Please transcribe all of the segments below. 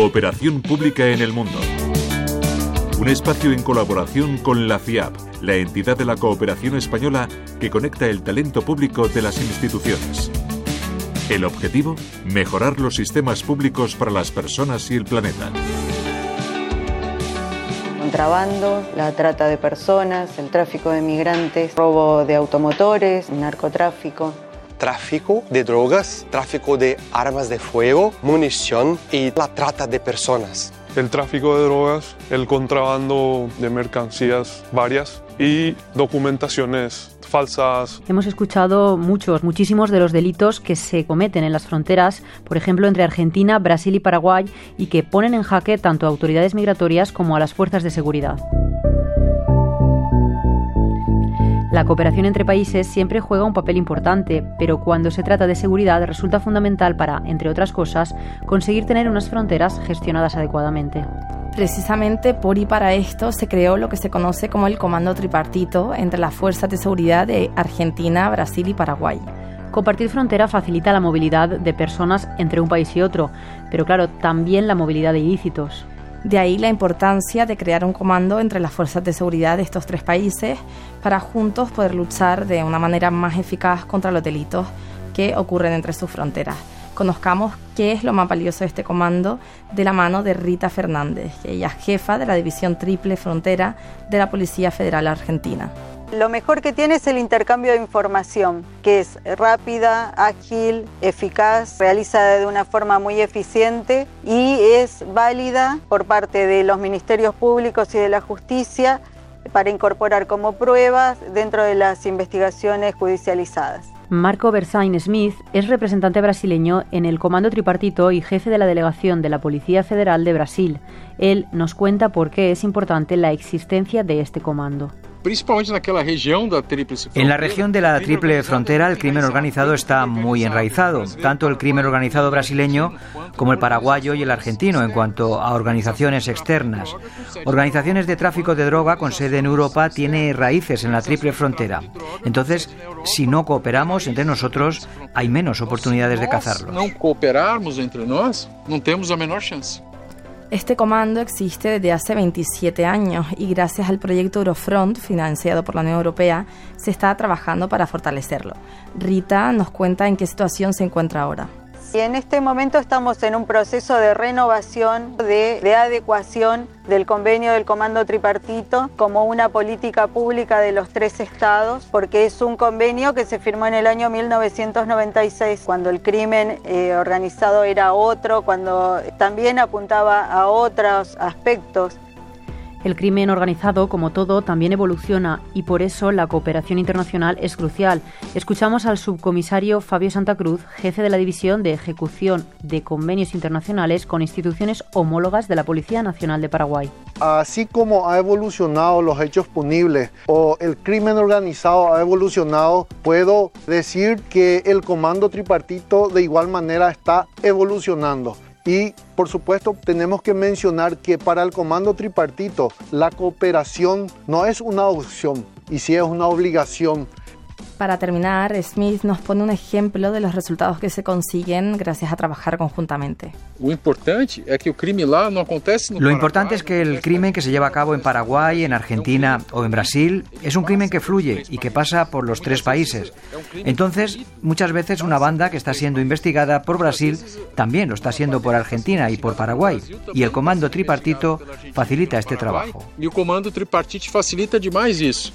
Cooperación Pública en el Mundo. Un espacio en colaboración con la FIAP, la entidad de la cooperación española que conecta el talento público de las instituciones. El objetivo, mejorar los sistemas públicos para las personas y el planeta. Contrabando, la trata de personas, el tráfico de migrantes, robo de automotores, narcotráfico tráfico de drogas, tráfico de armas de fuego, munición y la trata de personas. El tráfico de drogas, el contrabando de mercancías varias y documentaciones falsas. Hemos escuchado muchos, muchísimos de los delitos que se cometen en las fronteras, por ejemplo, entre Argentina, Brasil y Paraguay, y que ponen en jaque tanto a autoridades migratorias como a las fuerzas de seguridad. La cooperación entre países siempre juega un papel importante, pero cuando se trata de seguridad resulta fundamental para, entre otras cosas, conseguir tener unas fronteras gestionadas adecuadamente. Precisamente por y para esto se creó lo que se conoce como el Comando Tripartito entre las fuerzas de seguridad de Argentina, Brasil y Paraguay. Compartir frontera facilita la movilidad de personas entre un país y otro, pero claro, también la movilidad de ilícitos. De ahí la importancia de crear un comando entre las fuerzas de seguridad de estos tres países para juntos poder luchar de una manera más eficaz contra los delitos que ocurren entre sus fronteras. Conozcamos qué es lo más valioso de este comando de la mano de Rita Fernández, que ella es jefa de la División Triple Frontera de la Policía Federal Argentina. Lo mejor que tiene es el intercambio de información, que es rápida, ágil, eficaz, realiza de una forma muy eficiente y es válida por parte de los ministerios públicos y de la justicia para incorporar como pruebas dentro de las investigaciones judicializadas. Marco Bersain Smith es representante brasileño en el Comando Tripartito y jefe de la delegación de la Policía Federal de Brasil. Él nos cuenta por qué es importante la existencia de este comando. En la región de la triple frontera el crimen organizado está muy enraizado, tanto el crimen organizado brasileño como el paraguayo y el argentino en cuanto a organizaciones externas. Organizaciones de tráfico de droga con sede en Europa tiene raíces en la triple frontera. Entonces, si no cooperamos entre nosotros, hay menos oportunidades de cazarlos. No cooperarmos entre nosotros, no tenemos la menor chance. Este comando existe desde hace 27 años y gracias al proyecto Eurofront, financiado por la Unión Europea, se está trabajando para fortalecerlo. Rita nos cuenta en qué situación se encuentra ahora. Y en este momento estamos en un proceso de renovación, de, adecuación del convenio del Comando Tripartito como una política pública de los tres estados, porque es un convenio que se firmó en el año 1996, cuando el crimen eh, organizado era otro, cuando también apuntaba a otros aspectos el crimen organizado, como todo, también evoluciona y por eso la cooperación internacional es crucial. Escuchamos al subcomisario Fabio Santa Cruz, jefe de la División de Ejecución de Convenios Internacionales con instituciones homólogas de la Policía Nacional de Paraguay. Así como ha evolucionado los hechos punibles o el crimen organizado ha evolucionado, puedo decir que el comando tripartito de igual manera está evolucionando. Y por supuesto tenemos que mencionar que para el comando tripartito la cooperación no es una opción y sí es una obligación para terminar, Smith nos pone un ejemplo de los resultados que se consiguen gracias a trabajar conjuntamente. Lo importante es que el crimen no acontece Lo importante es que el crimen que se lleva a cabo en Paraguay, en Argentina o en Brasil es un crimen que fluye y que pasa por los tres países. Entonces, muchas veces una banda que está siendo investigada por Brasil también lo está siendo por Argentina y por Paraguay. Y el comando tripartito facilita este trabajo. Y el comando tripartito facilita demais eso.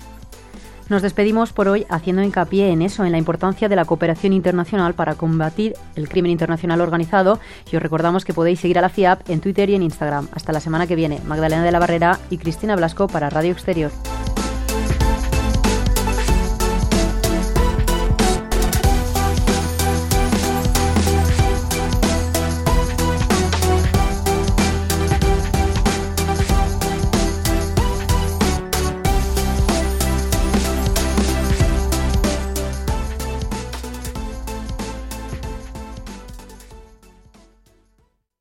Nos despedimos por hoy haciendo hincapié en eso, en la importancia de la cooperación internacional para combatir el crimen internacional organizado y os recordamos que podéis seguir a la FIAP en Twitter y en Instagram. Hasta la semana que viene. Magdalena de la Barrera y Cristina Blasco para Radio Exterior.